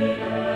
Amen.